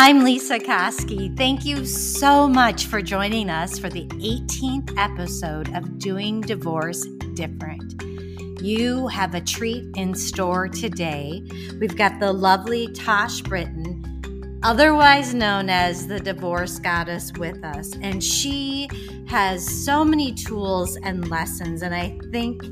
I'm Lesa Koski. Thank you so much for joining us for the 18th episode of Doing Divorce Different. You have a treat in store today. We've got the lovely Tosh Brittan, otherwise known as the divorce goddess, with us. And she has so many tools and lessons. And I think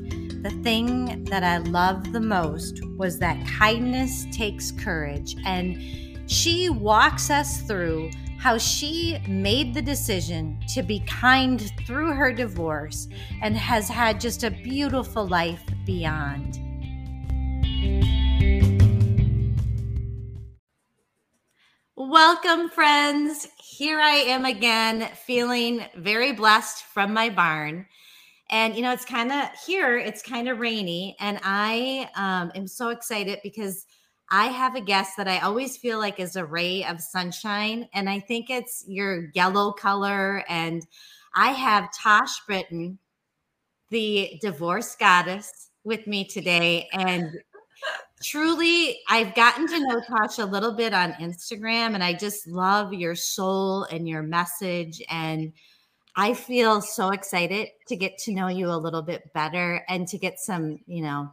the thing that I loved the most was that kindness takes courage. And she walks us through how she made the decision to be kind through her divorce and has had just a beautiful life beyond. Welcome, friends. Here I am again, feeling very blessed from my barn. And, you know, it's kind of here, it's kind of rainy. And I um, am so excited because I have a guest that I always feel like is a ray of sunshine. And I think it's your yellow color. And I have Tosh Brittan, the divorce goddess, with me today. And truly, I've gotten to know Tosh a little bit on Instagram. And I just love your soul and your message. And I feel so excited to get to know you a little bit better and to get some, you know,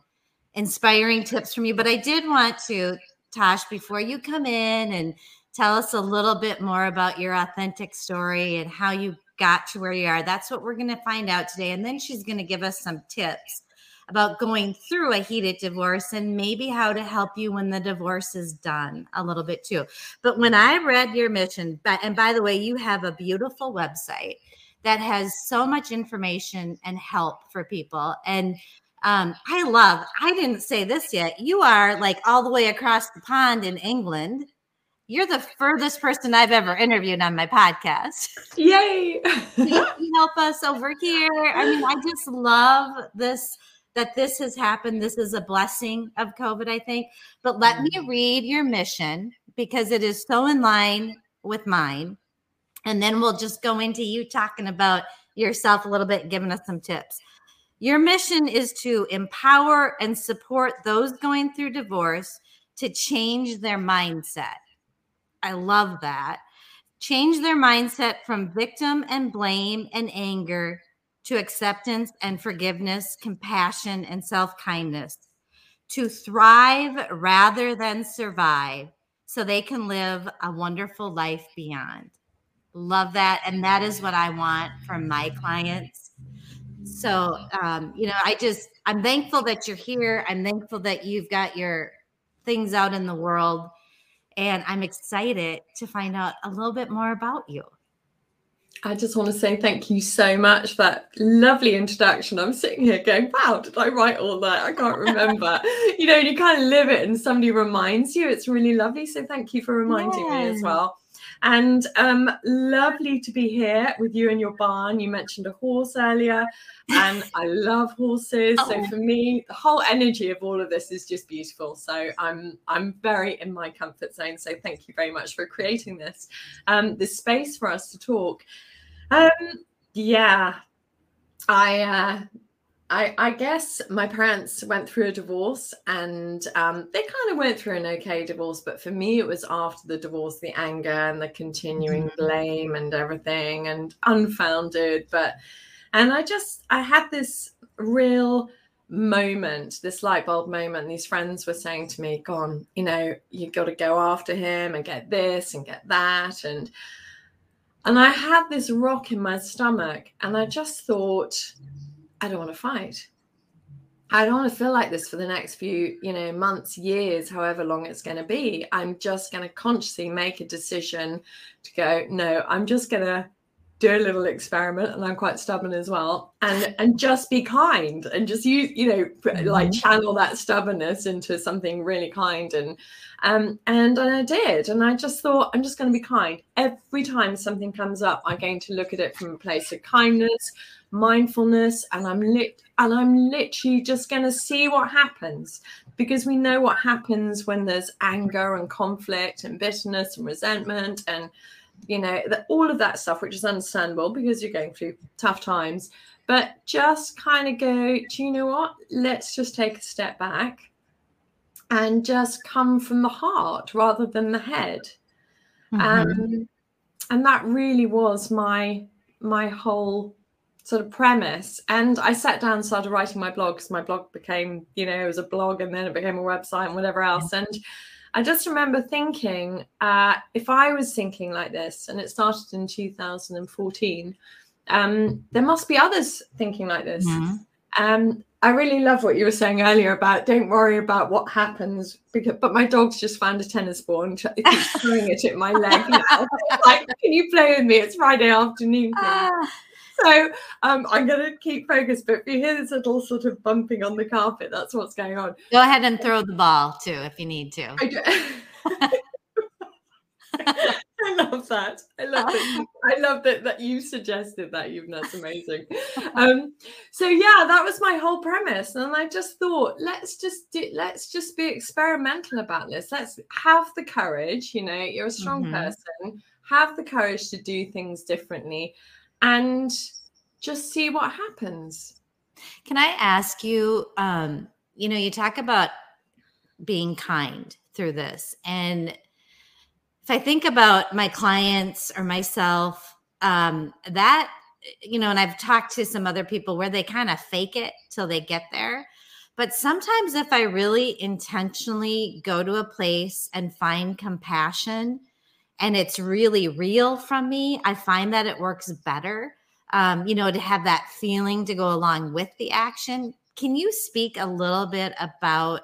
inspiring tips from you. But I did want to, Tosh, before you come in and tell us a little bit more about your authentic story and how you got to where you are. That's what we're going to find out today. And then she's going to give us some tips about going through a heated divorce and maybe how to help you when the divorce is done a little bit too. But when I read your mission, and by the way, you have a beautiful website that has so much information and help for people. And um, I love, I didn't say this yet. You are like all the way across the pond in England. You're the furthest person I've ever interviewed on my podcast. Yay. you help us over here. I mean, I just love this that this has happened. This is a blessing of COVID, I think. But let me mm. read your mission because it is so in line with mine. And then we'll just go into you talking about yourself a little bit, giving us some tips. Your mission is to empower and support those going through divorce to change their mindset. I love that. Change their mindset from victim and blame and anger to acceptance and forgiveness, compassion and self kindness, to thrive rather than survive so they can live a wonderful life beyond. Love that. And that is what I want from my clients so, um, you know, I just, I'm thankful that you're here. I'm thankful that you've got your things out in the world. And I'm excited to find out a little bit more about you. I just want to say thank you so much for that lovely introduction. I'm sitting here going, wow, did I write all that? I can't remember. you know, you kind of live it and somebody reminds you. It's really lovely. So thank you for reminding me as well. And um, lovely to be here with you in your barn. You mentioned a horse earlier, and I love horses. Oh. So for me, the whole energy of all of this is just beautiful. So I'm I'm very in my comfort zone. So thank you very much for creating this um, this space for us to talk. Um, yeah, I uh, I, I, guess my parents went through a divorce and um, they kind of went through an okay divorce. But for me, it was after the divorce, the anger and the continuing mm-hmm. blame and everything and unfounded. But, and I just, I had this real moment, this light bulb moment. These friends were saying to me, Go on, you know, you've got to go after him and get this and get that. And, and I had this rock in my stomach and I just thought, I don't want to fight. I don't want to feel like this for the next few, you know, months, years, however long it's going to be. I'm just going to consciously make a decision to go, no, I'm just going to do a little experiment and i'm quite stubborn as well. And and just be kind and just use you know mm-hmm. like channel that stubbornness into something really kind. And um and, and i did. And i just thought i'm just going to be kind. Every time something comes up i'm going to look at it from a place of kindness mindfulness and i'm lit and i'm literally just going to see what happens. Because we know what happens when there's anger and conflict and bitterness and resentment and you know, that all of that stuff, which is understandable because you're going through tough times. But just kind of go, do you know what? Let's just take a step back and just come from the heart rather than the head. Mm-hmm. Um, and that really was my my whole sort of premise. And I sat down and started writing my blog because my blog became, you know, it was a blog and then it became a website and whatever else. And I just remember thinking, uh, if I was thinking like this, and it started in 2014, um, there must be others thinking like this. Mm-hmm. Um, I really love what you were saying earlier about don't worry about what happens because but my dog's just found a tennis ball and keeps throwing it at my leg like, can you play with me? It's Friday afternoon. Ah so um, I'm going to keep focused. But if you hear this little sort of bumping on the carpet, that's what's going on. Go ahead and throw the ball too if you need to. I, I love that. I love that. You, I love that that you suggested that. You've that's amazing. Um, so yeah, that was my whole premise, and I just thought, let's just do, let's just be experimental about this. Let's have the courage. You know, you're a strong mm-hmm. person. Have the courage to do things differently and just see what happens. Can I ask you? Um, you know, you talk about being kind through this, and if I think about my clients or myself, um, that you know, and I've talked to some other people where they kind of fake it till they get there. But sometimes, if I really intentionally go to a place and find compassion and it's really real from me, I find that it works better. Um, you know, to have that feeling to go along with the action. Can you speak a little bit about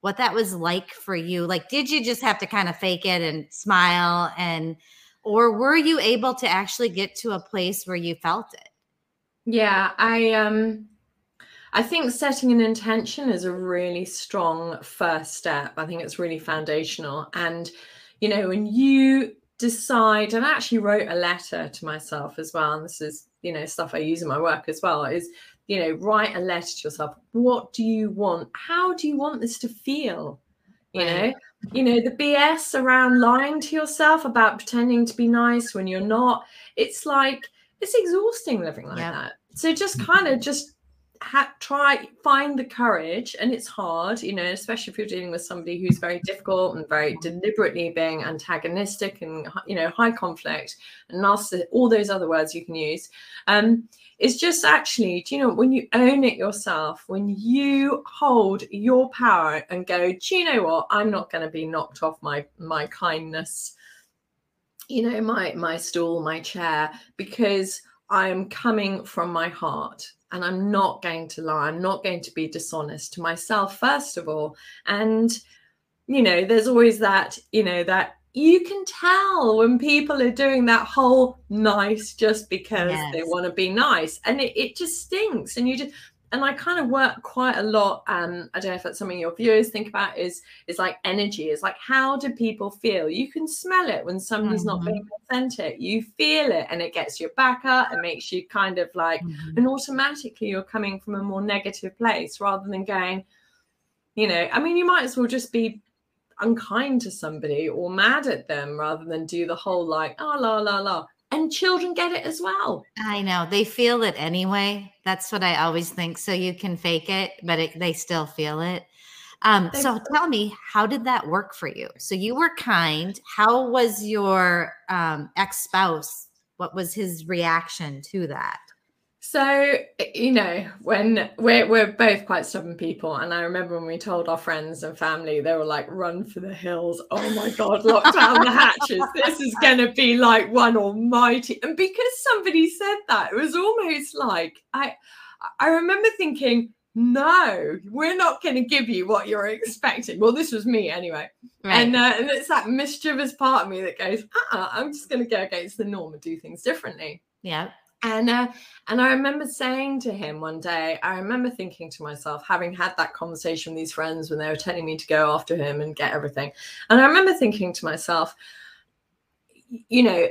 what that was like for you? Like, did you just have to kind of fake it and smile and, or were you able to actually get to a place where you felt it? Yeah, I, um, I think setting an intention is a really strong first step. I think it's really foundational. And you know, when you decide, and I actually wrote a letter to myself as well, and this is, you know, stuff I use in my work as well, is, you know, write a letter to yourself. What do you want? How do you want this to feel? You know, you know, the BS around lying to yourself about pretending to be nice when you're not, it's like it's exhausting living like yep. that. So just mm. kind of just ha- try find the courage and it's hard you know especially if you're dealing with somebody who's very difficult and very deliberately being antagonistic and you know high conflict and all those other words you can use. Um it's just actually do you know when you own it yourself when you hold your power and go do you know what? I'm not going to be knocked off my my kindness you know my my stool my chair because i'm coming from my heart and I'm not going to lie. I'm not going to be dishonest to myself, first of all. And, you know, there's always that, you know, that you can tell when people are doing that whole nice just because yes. they want to be nice. And it, it just stinks. And you just, and I kind of work quite a lot. Um, I don't know if that's something your viewers think about is is like energy. Is like how do people feel? You can smell it when somebody's mm-hmm. not being authentic. You feel it, and it gets your back up. It makes you kind of like, mm-hmm. and automatically you're coming from a more negative place rather than going. You know, I mean, you might as well just be unkind to somebody or mad at them rather than do the whole like, oh la la la and children get it as well. I know they feel it anyway. That's what I always think. So you can fake it, but it, they still feel it. Um, so tell me, how did that work for you? So you were kind. How was your um, ex spouse? What was his reaction to that? So, you know, when we're, we're both quite stubborn people, and I remember when we told our friends and family, they were like, run for the hills. Oh my God, lock down the hatches. This is going to be like one almighty. And because somebody said that, it was almost like I, I remember thinking, no, we're not going to give you what you're expecting. Well, this was me anyway. Right. And, uh, and it's that mischievous part of me that goes, uh-uh, I'm just going to go against the norm and do things differently. Yeah. And uh, and I remember saying to him one day, I remember thinking to myself, having had that conversation with these friends when they were telling me to go after him and get everything, and I remember thinking to myself, you know,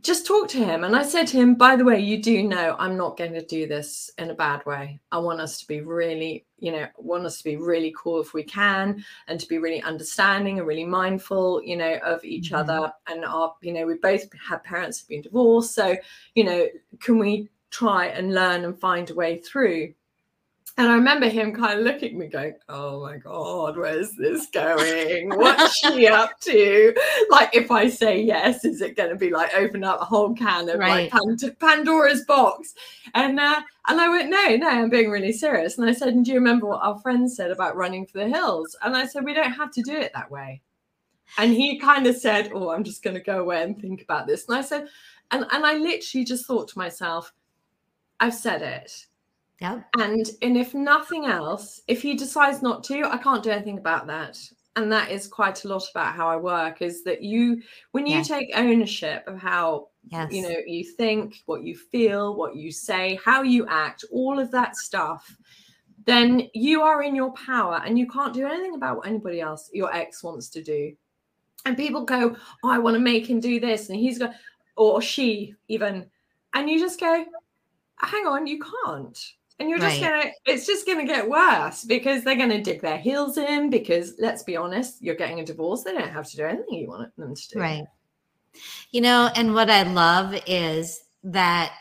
just talk to him. And I said to him, by the way, you do know I'm not going to do this in a bad way. I want us to be really, you know, want us to be really cool if we can and to be really understanding and really mindful, you know, of each mm-hmm. other. And our, you know, we both had parents who've been divorced. So, you know, can we try and learn and find a way through? And I remember him kind of looking at me going, Oh my God, where's this going? What's she up to? Like, if I say yes, is it going to be like open up a whole can of right. like Pand- Pandora's box? And, uh, and I went, No, no, I'm being really serious. And I said, And do you remember what our friends said about running for the hills? And I said, We don't have to do it that way. And he kind of said, Oh, I'm just going to go away and think about this. And I said, and, and I literally just thought to myself, I've said it yeah. And and if nothing else, if he decides not to, I can't do anything about that. And that is quite a lot about how I work is that you when you take ownership of how yes. you know you think, what you feel, what you say, how you act, all of that stuff, then you are in your power and you can't do anything about what anybody else, your ex wants to do. And people go, Oh, I want to make him do this, and he's got or she even, and you just go, hang on, you can't and you're just right. gonna it's just gonna get worse because they're gonna dig their heels in because let's be honest you're getting a divorce. They don't have to do anything you want them to do. Right. You know and what i love is that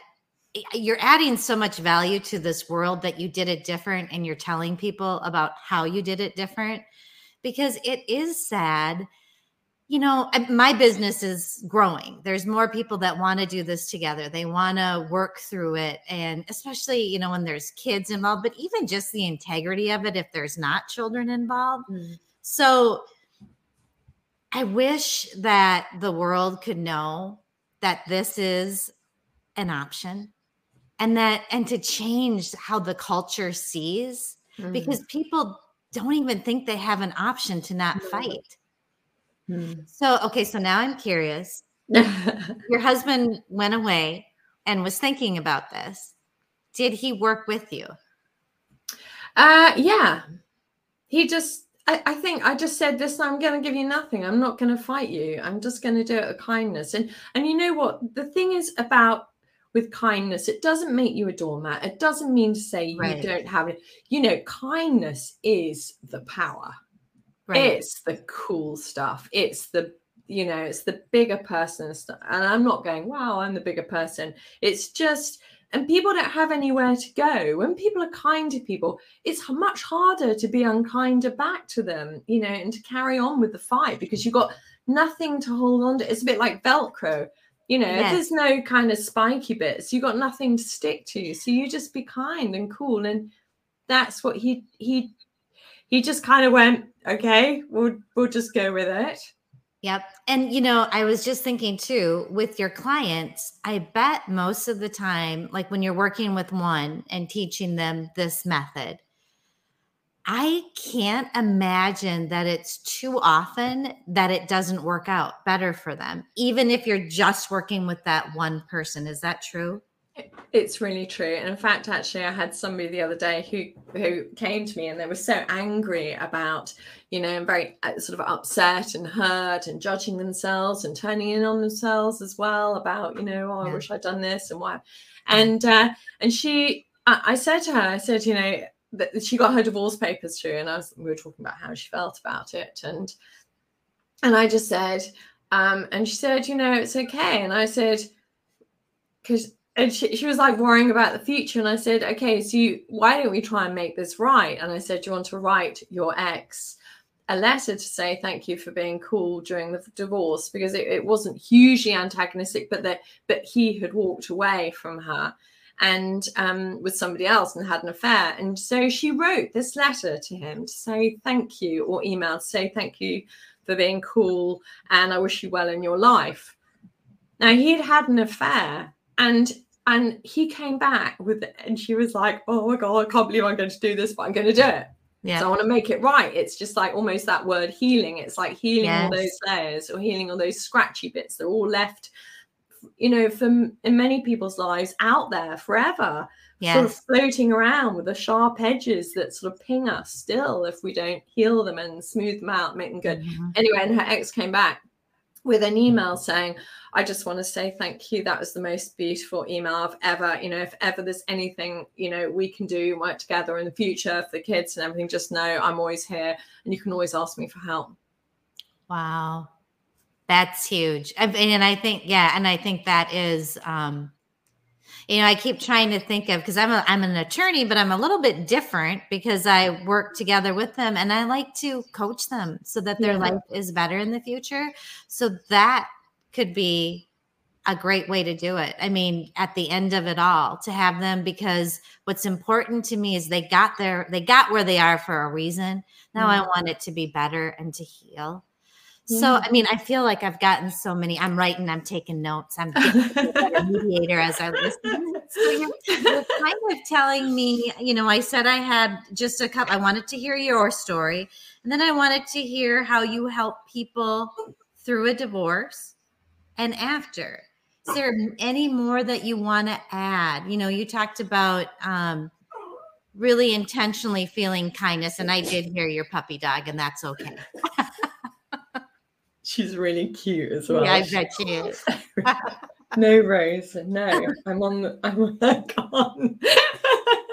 you're adding so much value to this world that you did it different and you're telling people about how you did it different because it is sad you know, my business is growing. There's more people that want to do this together. They want to work through it. And especially, you know, when there's kids involved, but even just the integrity of it if there's not children involved. Mm. So I wish that the world could know that this is an option and that, and to change how the culture sees, mm. because people don't even think they have an option to not fight Hmm. So, okay, so now I'm curious. Your husband went away and was thinking about this. Did he work with you? Uh, yeah. He just, I, I think I just said this. I'm going to give you nothing. I'm not going to fight you. I'm just going to do it with kindness. And and you know what? The thing is about with kindness, it doesn't make you a doormat. It doesn't mean to say right. you don't have it. You know, kindness is the power. Right. It's the cool stuff. It's the you know, it's the bigger person stuff. And I'm not going, wow, I'm the bigger person. It's just and people don't have anywhere to go. When people are kind to people, it's much harder to be unkinder back to them, you know, and to carry on with the fight because you've got nothing to hold on to. It's a bit like Velcro. You know, yes. there's no kind of spiky bits, You've got nothing to stick to. So you just be kind and cool. And that's what he he he just kind of went, okay, we'll we'll just go with it. Yep. And you know, I was just thinking too with your clients, I bet most of the time, like when you're working with one and teaching them this method, I can't imagine that it's too often that it doesn't work out better for them, even if you're just working with that one person. Is that true? It's really true. And in fact, actually, I had somebody the other day who who came to me and they were so angry about, you know, and very uh, sort of upset and hurt and judging themselves and turning in on themselves as well about, you know, oh, I wish I'd done this and why. And uh, and she, I, I said to her, I said, you know, that she got her divorce papers through, and I was we were talking about how she felt about it, and and I just said, um, and she said, you know, it's okay, and I said, because and she, she was like worrying about the future and i said okay so you, why don't we try and make this right? And i said you want to write your ex a letter to say thank you for being cool during the divorce? Because it, it wasn't hugely antagonistic but that but he had walked away from her and um, with somebody else and had an affair. And so she wrote this letter to him to say thank you or email to say thank you for being cool and i wish you well in your life. Now he'd had an affair and and he came back with and she was like, Oh my God, I can't believe I'm going to do this, but I'm going to do it. Yeah. So I want to make it right. It's just like almost that word healing. It's like healing yes. all those layers or healing all those scratchy bits. They're all left you know, for in many people's lives out there forever, yes. sort of floating around with the sharp edges that sort of ping us still if we don't heal them and smooth them out, make them good. Mhm. Anyway, and her ex came back with an email saying, I just want to say thank you. That was the most beautiful email I've ever, you know, if ever there's anything, you know, we can do, work together in the future for the kids and everything, just know I'm always here and you can always ask me for help. Wow. That's huge. I- And I think, yeah, and I think that is um you know, I keep trying to think of because I'm a I'm an attorney, but I'm a little bit different because I work together with them and I like to coach them so that their Yeah. life is better in the future. So that could be a great way to do it. I mean, at the end of it all, to have them because what's important to me is they got there, they got where they are for a reason. Now I Mhm. want it to be better and to heal. So, I mean, I feel like I've gotten so many. I'm writing, I'm taking notes, I'm a mediator as I listen. So you're, you're kind of telling me, you know, I said I had just a couple, I wanted to hear your story. And then I wanted to hear how you help people through a divorce and after. Is there any more that you want to add? You know, you talked about um, really intentionally feeling kindness, and I did hear your puppy dog, and that's okay. She's really cute as well. Yeah, I bet she is. no rose no i'm on the i'm on i can't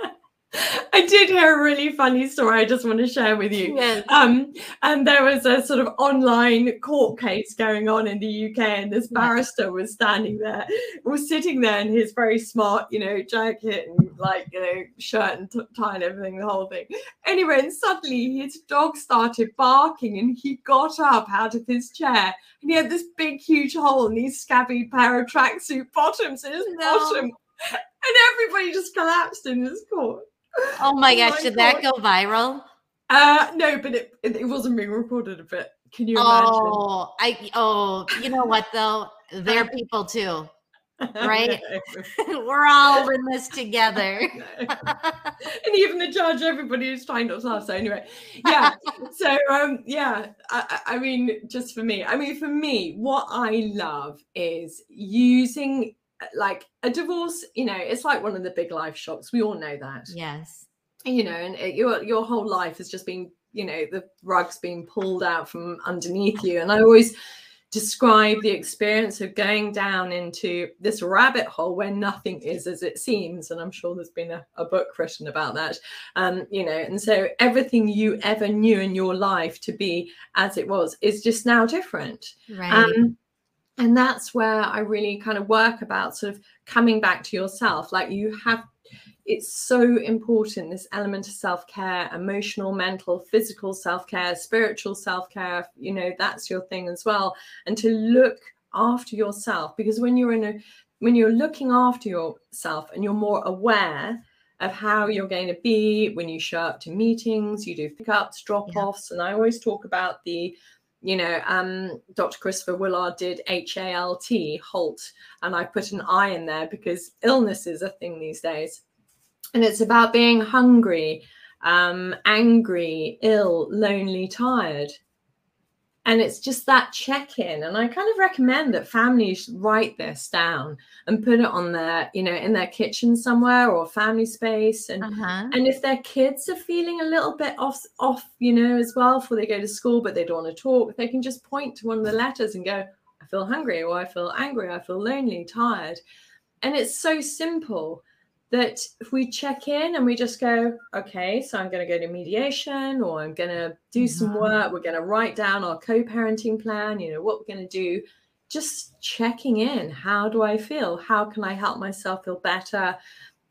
i did hear a really funny story i just want to share with you. Yes. um and there was a sort of online court case going on in the uk and this barrister was standing there was sitting there in his very smart you know jacket and like you know shirt and tie and everything the whole thing. Anyway and suddenly his dog started barking and he got up out of his chair. And he had this big huge hole in these scabby pair of tracksuit bottoms. In his No. bottom. And everybody just collapsed in his court Oh my Oh gosh, my did that go viral? uh no but it, it, it wasn't being recorded a bit can you imagine Oh, I oh, you know what though? They're people too. right? We're all in this together. and even the judge, everybody is trying not to laugh. So anyway, yeah. so um, yeah. I, I mean, just for me, I mean, for me, what I love is using like a divorce. You know, it's like one of the big life shocks. We all know that. yes. You know, and it, your your whole life has just been, you know, the rug's being pulled out from underneath you. And I always describe the experience of going down into this rabbit hole where nothing is as it seems and i'm sure there's been a, a book written about that um you know and so everything you ever knew in your life to be as it was is just now different Right. um and that's where i really kind of work about sort of coming back to yourself. Like you have it's so important this element of self-care emotional mental physical self-care spiritual self-care you know that's your thing as well. And to look after yourself because when you're in a when you're looking after yourself and you're more aware of how you're going to be when you show up to meetings you do pickups drop-offs and i always talk about the you know um dr christopher willard did h-a-l-t halt and i put an i in there because illness is a thing these days. And it's about being hungry um angry ill lonely tired and it's just that check-in. And i kind of recommend that families write this down and put it on their you know in their kitchen somewhere or family space. And Uh-huh. and if their kids are feeling a little bit off off you know as well before they go to school but they don't want to talk they can just point to one of the letters and go i feel hungry or i feel angry i feel lonely tired. And it's so simple that if we check in and we just go okay so i'm going to go to mediation or i'm going to do some work we're going to write down our co-parenting plan you know what we're going to do just checking in how do i feel how can i help myself feel better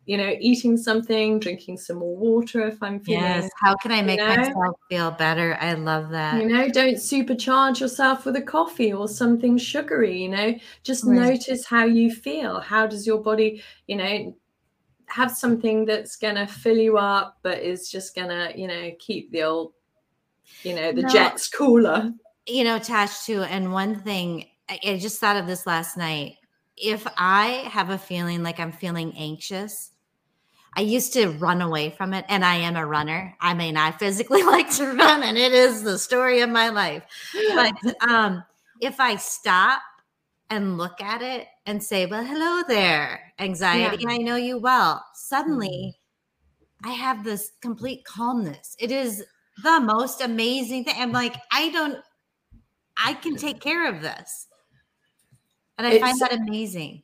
you know eating something drinking some more water if i'm feeling Yes. How can I make know? myself feel better? I love that. you know don't supercharge yourself with a coffee or something sugary you know just Right. notice how you feel how does your body you know have something that's gonna fill you up but is just gonna you know keep the old you know the No. jets cooler you know, Tosh, too. And one thing, I, I just thought of this last night. If I have a feeling like I'm feeling anxious, I used to run away from it, and I am a runner. I mean, I physically like to run, and it is the story of my life. But um, if I stop and look at it and say, Well, hello there, anxiety. Yeah. I know you well. Suddenly, mm-hmm. I have this complete calmness. It is the most amazing thing. I'm like, I don't, I can take care of this. And I it's, find that amazing.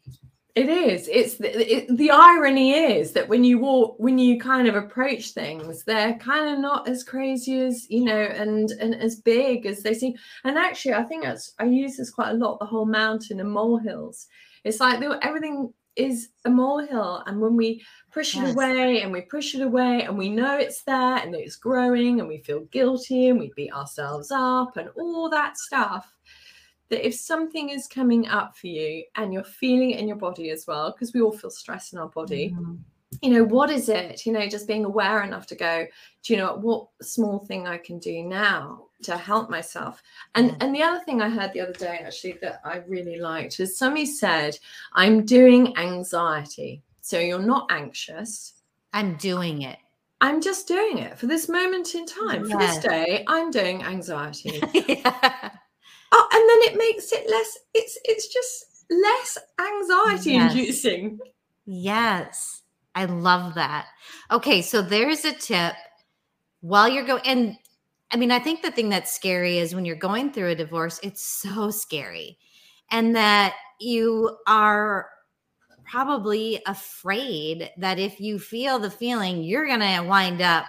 It is. It's the, it, the irony is that when you walk, when you kind of approach things, they're kind of not as crazy as you know, and and as big as they seem. And actually, I think that's I use this quite a lot. The whole mountain and molehills. It's like everything is a molehill, and when we push yes. it away and we push it away, and we know it's there and it's growing, and we feel guilty and we beat ourselves up and all that stuff that if something is coming up for you and you're feeling it in your body as well, because we all feel stress in our body, mm-hmm. you know, what is it? You know, just being aware enough to go, do you know what small thing I can do now to help myself? And and the other thing I heard the other day actually that I really liked is somebody said, I'm doing anxiety. So you're not anxious. I'm doing it. I'm just doing it for this moment in time. Yes. For this day, I'm doing anxiety. yeah oh, and then it makes it less it's it's just less anxiety yes. inducing yes i love that okay so there's a tip while you're going and i mean i think the thing that's scary is when you're going through a divorce it's so scary and that you are probably afraid that if you feel the feeling you're going to wind up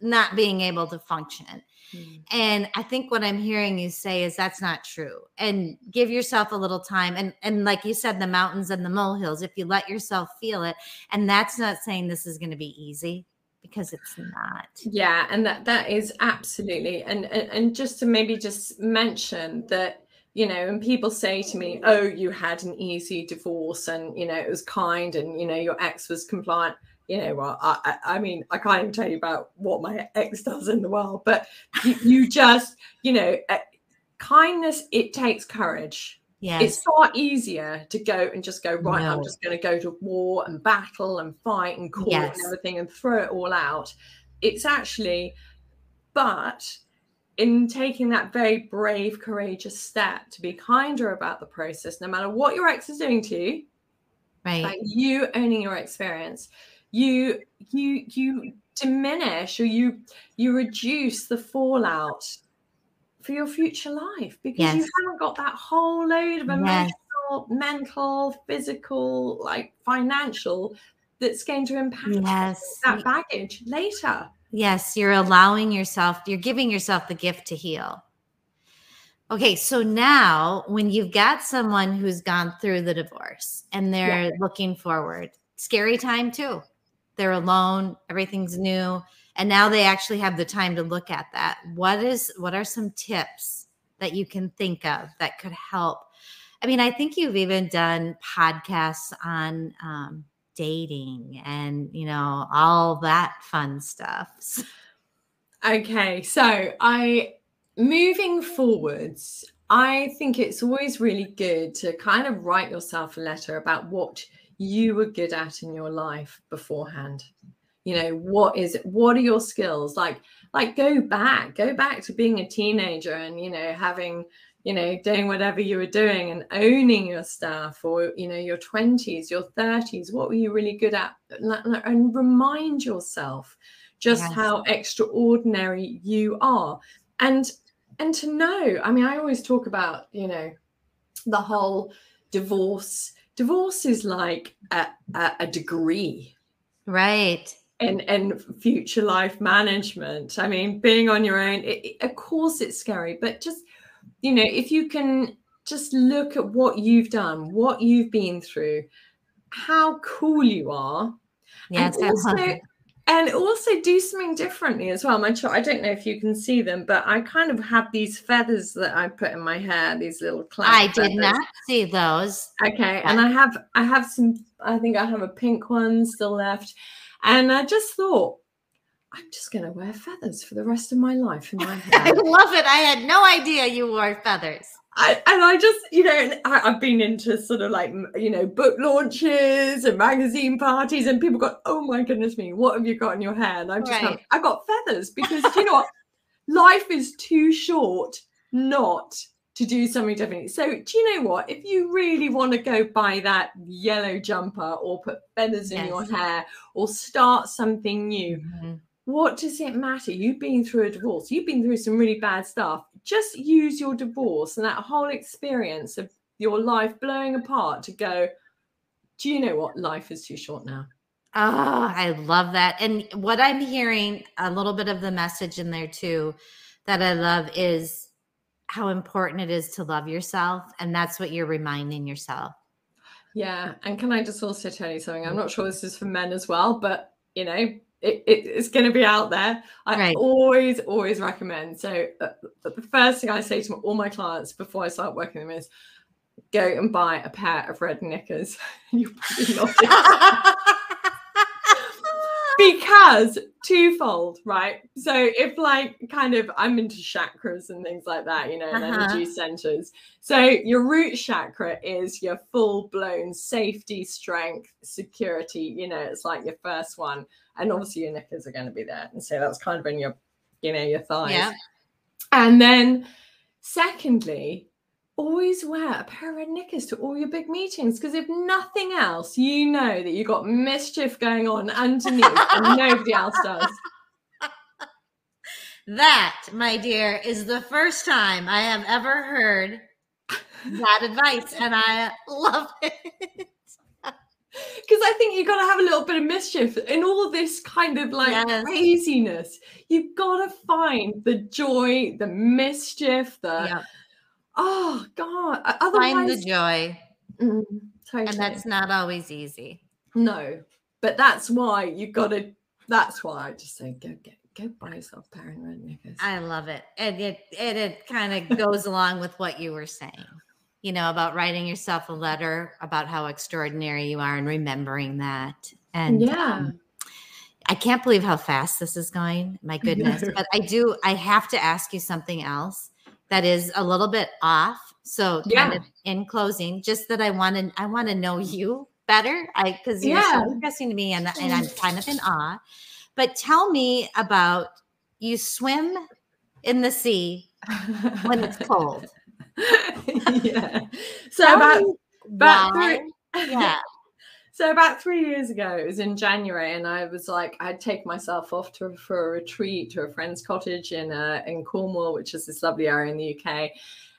not being able to function Mm. And I think what I'm hearing you say is that's not true. And give yourself a little time. And and like you said, the mountains and the molehills, if you let yourself feel it, and that's not saying this is going to be easy because it's not. Yeah, and that that is absolutely. And and, and just to maybe just mention that you know, and people say to me, "Oh, you had an easy divorce, and you know it was kind, and you know your ex was compliant." you know well I, I mean i can't even tell you about what my ex does in the world but you, you just you know uh, kindness it takes courage Yes. It's far easier to go and just go, right, no. I'm just going to go to war and battle and fight and court yes. and everything and throw it all out. It's actually, but in taking that very brave, courageous step to be kinder about the process, no matter what your ex is doing to you, right? Like you owning your experience, you you you diminish or you you reduce the fallout for your future life because yes. you haven't got that whole load of emotional, yes. mental, physical, like financial that's going to impact yes. that baggage later. Yes, you're allowing yourself, you're giving yourself the gift to heal. Okay, so now when you've got someone who's gone through the divorce and they're yeah. looking forward, scary time too they're alone, everything's new, and now they actually have the time to look at that. What is what are some tips that you can think of that could help? I mean, I think you've even done podcasts on um, dating and you know all that fun stuff. Okay, so I moving forwards, I think it's always really good to kind of write yourself a letter about what you were good at in your life beforehand you know what is it what are your skills? Like like go back go back to being a teenager and you know having you know doing whatever you were doing and owning your stuff or you know your 20s your 30s what were you really good at? And remind yourself just yes. how extraordinary you are. And and to know i mean i always talk about you know the whole divorce. Divorce is like a, a, a degree. Right and and future life management i mean being on your own it, it, of course it's scary but just you know if you can just look at what you've done what you've been through how cool you are yes and also, and also do something differently as well. My child, I don't know if you can see them, but I kind of have these feathers that I put in my hair, these little cloud. I did not see those. Okay, and I have I have some. I think I have a pink one still left, and I just thought I'm just going to wear feathers for the rest of my life in my hair. I love it. I had no idea you wore feathers. I, and I just, you know, I, have been into sort of like, you know, book launches and magazine parties, and people go, "Oh my goodness me, what have you got in your hair?" And I just, right. I got feathers because you know what, life is too short not to do something differently. So, do you know what? If you really want to go buy that yellow jumper or put feathers in your hair or start something new, mm-hmm. what does it matter? You've been through a divorce, you've been through some really bad stuff. Just use your divorce and that whole experience of your life blowing apart to go, do you know what? Life is too short now. Oh, I love that. And what I'm hearing, a little bit of the message in there too, that I love is how important it is to love yourself. And that's what you're reminding yourself. Yeah. And can I just also tell you something? I'm not sure this is for men as well, but you know, it, it, it's going to be out there. I right. always, always recommend. So, uh, the first thing I say to all my clients before I start working with them is go and buy a pair of red knickers. you probably it. because twofold, right? So if like kind of I'm into chakras and things like that, you know, and uh-huh. energy centers. So your root chakra is your full blown safety, strength, security. You know, it's like your first one, and obviously your knickers are going to be there, and so that's kind of in your, you know, your thighs. Yeah. And then, secondly, always wear a pair of red knickers to all your big meetings because if nothing else, you know that you've got mischief going on underneath and nobody else does. That, my dear, is the first time I have ever heard that advice, and I love it. Because I think you've got to have a little bit of mischief in all this kind of like yes. craziness. You've got to find the joy, the mischief, the yep Oh God! Otherwise, find the joy, mm, totally. and that's not always easy. No, but that's why you got to. That's why I just say go get go buy yourself a pair of red knickers. I love it, and it it, it kind of goes along with what you were saying. You know about writing yourself a letter about how extraordinary you are and remembering that. And yeah. Um, I can't believe how fast this is going. My goodness. But I do, I have to ask you something else that is a little bit off. So yeah. in closing, just that I want to I want to know you better. I because you're yeah. so interesting to me and, and I'm kind of in awe. But tell me about you swim in the sea when it's cold. yeah. So about about three, yeah. So about three years ago, it was in January, and I was like, I'd take myself off to for a retreat to a friend's cottage in uh, in Cornwall, which is this lovely area in the UK,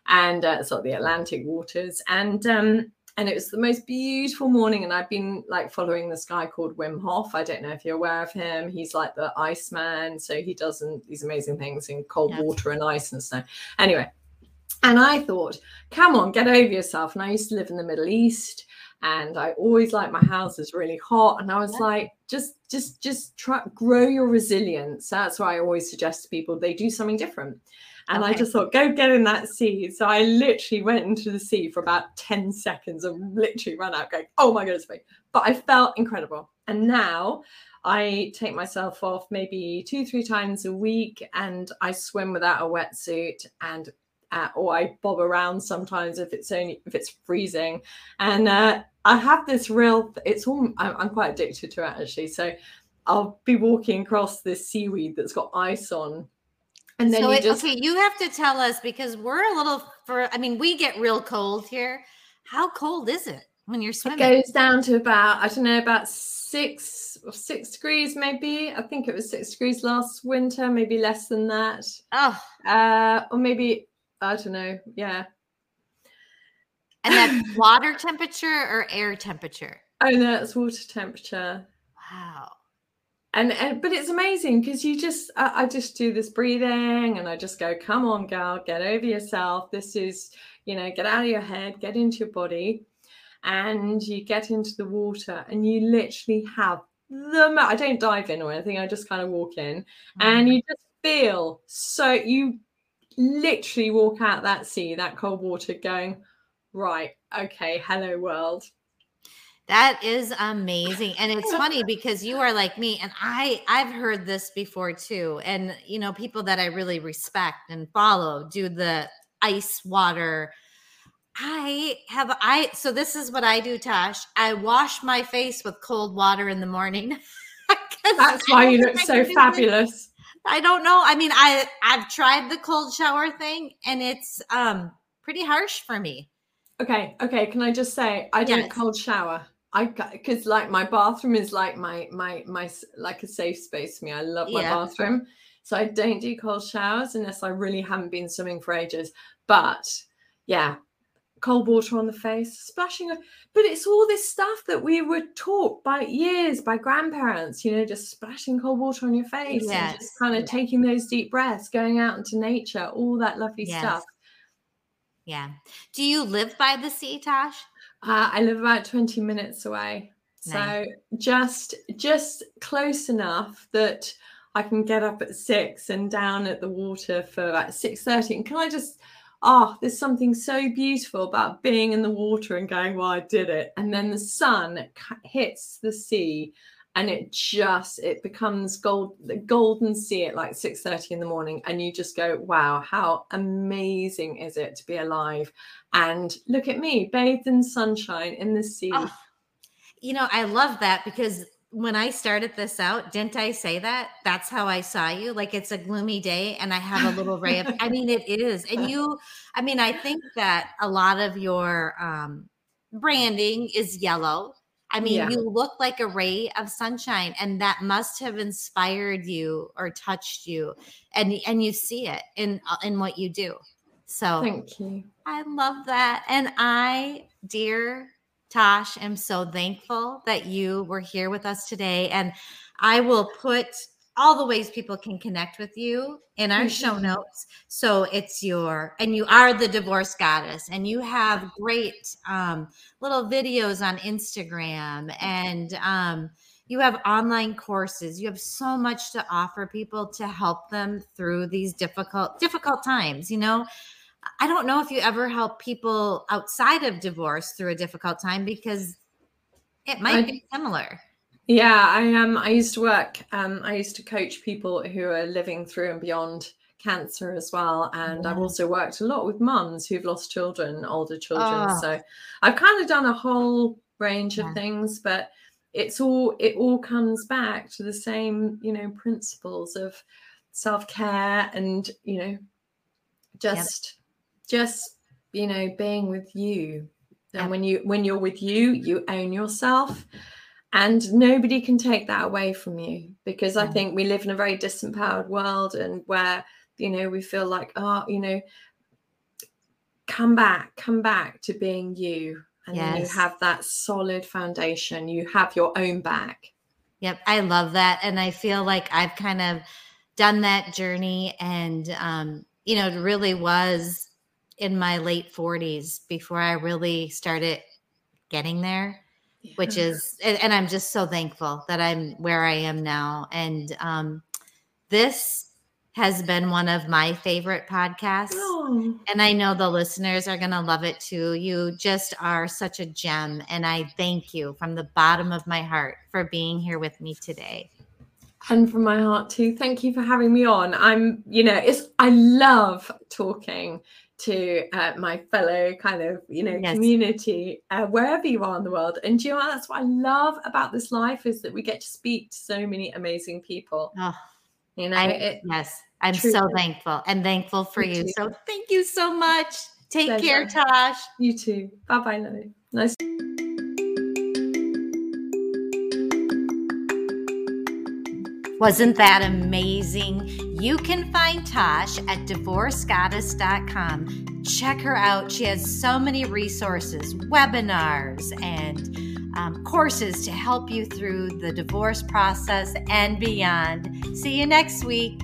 and uh, sort of the Atlantic waters, and um, and it was the most beautiful morning. And I've been like following this guy called Wim Hof. I don't know if you're aware of him. He's like the Iceman, so he does these amazing things in cold yes. water and ice and snow. Anyway, and I thought, come on, get over yourself. And I used to live in the Middle East and I always like my house is really hot. And I was like, just, just, just try grow your resilience. That's why I always suggest to people they do something different. And okay. I just thought, go get in that sea. So I literally went into the sea for about 10 seconds and literally ran out going, oh my goodness me. But I felt incredible. And now I take myself off maybe two, three times a week and I swim without a wetsuit and uh, or I bob around sometimes if it's only if it's freezing. And uh, I have this real. It's all. I'm, I'm quite addicted to it actually. So I'll be walking across this seaweed that's got ice on, and then so you it, just okay. You have to tell us because we're a little. For I mean, we get real cold here. How cold is it when you're swimming? It goes down to about I don't know about six or six degrees maybe. I think it was six degrees last winter, maybe less than that. Oh, uh, or maybe I don't know. Yeah, and that's water temperature or air temperature? Oh, that's water temperature. Wow. And, and but it's amazing because you just I, I just do this breathing and I just go, come on, girl, get over yourself. This is, you know, get out of your head, get into your body, and you get into the water and you literally have the I don't dive in or anything, I just kind of walk in mm-hmm. and you just feel so you literally walk out that sea, that cold water, going, right, okay, hello world. That is amazing. And it's funny because you are like me and I I've heard this before too. And you know, people that I really respect and follow do the ice water. I have I so this is what I do, Tosh. I wash my face with cold water in the morning. That's why you look so fabulous. I don't know. I mean, I I've tried the cold shower thing and it's um pretty harsh for me. Okay, okay. Can I just say I do Yes. a cold shower. I because like my bathroom is like my my my like a safe space for me. I love my Yeah. bathroom, so I don't do cold showers unless I really haven't been swimming for ages. But yeah, cold water on the face, splashing. But it's all this stuff that we were taught by years by grandparents. You know, just splashing cold water on your face and just kind of taking those deep breaths, going out into nature, all that lovely Yes. stuff. Yeah. Do you live by the sea, Tosh? Uh, I live about 20 minutes away. So Nice. just just close enough that I can get up at six and down at the water for about 6:30. And can I just oh, there's something so beautiful about being in the water and going, well, I did it. And then the sun hits the sea and it just it becomes gold the golden sea at like 6:30 in the morning and you just go wow how amazing is it to be alive and look at me bathed in sunshine in the sea Oh, you know, I love that because when I started this out, didn't I say that? That's how I saw you. Like it's a gloomy day and I have a little ray of I mean it is. And you I mean I think that a lot of your um branding is yellow. I mean, Yeah. you look like a ray of sunshine and that must have inspired you or touched you and and you see it in uh, in what you do. So thank you I love that. And I, dear Tosh, am so thankful that you were here with us today. And I will put all the ways people can connect with you in our show Mhm. notes. So it's your, and you are the divorce goddess, and you have great um, little videos on Instagram, and um, you have online courses. You have so much to offer people to help them through these difficult, difficult times. You know, I don't know if you ever help people outside of divorce through a difficult time because it might I- be similar. yeah i um i used to work um i used to coach people who are living through and beyond cancer as well and i've also worked a lot with mums who've lost children older children Oh. so i've kind of done a whole range of things but it's all it all comes back to the same you know principles of self-care and you know just just you know being with you. And when you when you're with you you own yourself. And nobody can take that away from you because i think we live in a very disempowered world and where you know we feel like oh you know come back come back to being you. And then you have that solid foundation. You have your own back. Yep, I love that, and I feel like I've kind of done that journey, and um, you know, it really was in my late forties before I really started getting there. which is and, and i'm just so thankful that i'm where i am now and um this has been one of my favorite podcasts oh, and i know the listeners are going to love it too. You just are such a gem and i thank you from the bottom of my heart for being here with me today. And from my heart too. Thank you for having me on. I'm you know it's i love talking to uh, my fellow kind of you know Yes. community uh, wherever you are in the world and do you know that's what i love about this life is that we get to speak to so many amazing people oh you know I, it, yes i'm truly. so thankful and thankful for Me you so thank you so much take care Pleasure. tosh you too bye bye Lily. nice Wasn't that amazing? You can find Tosh at divorcegoddess.com. Check her out. She has so many resources, webinars, and um, courses to help you through the divorce process and beyond. See you next week.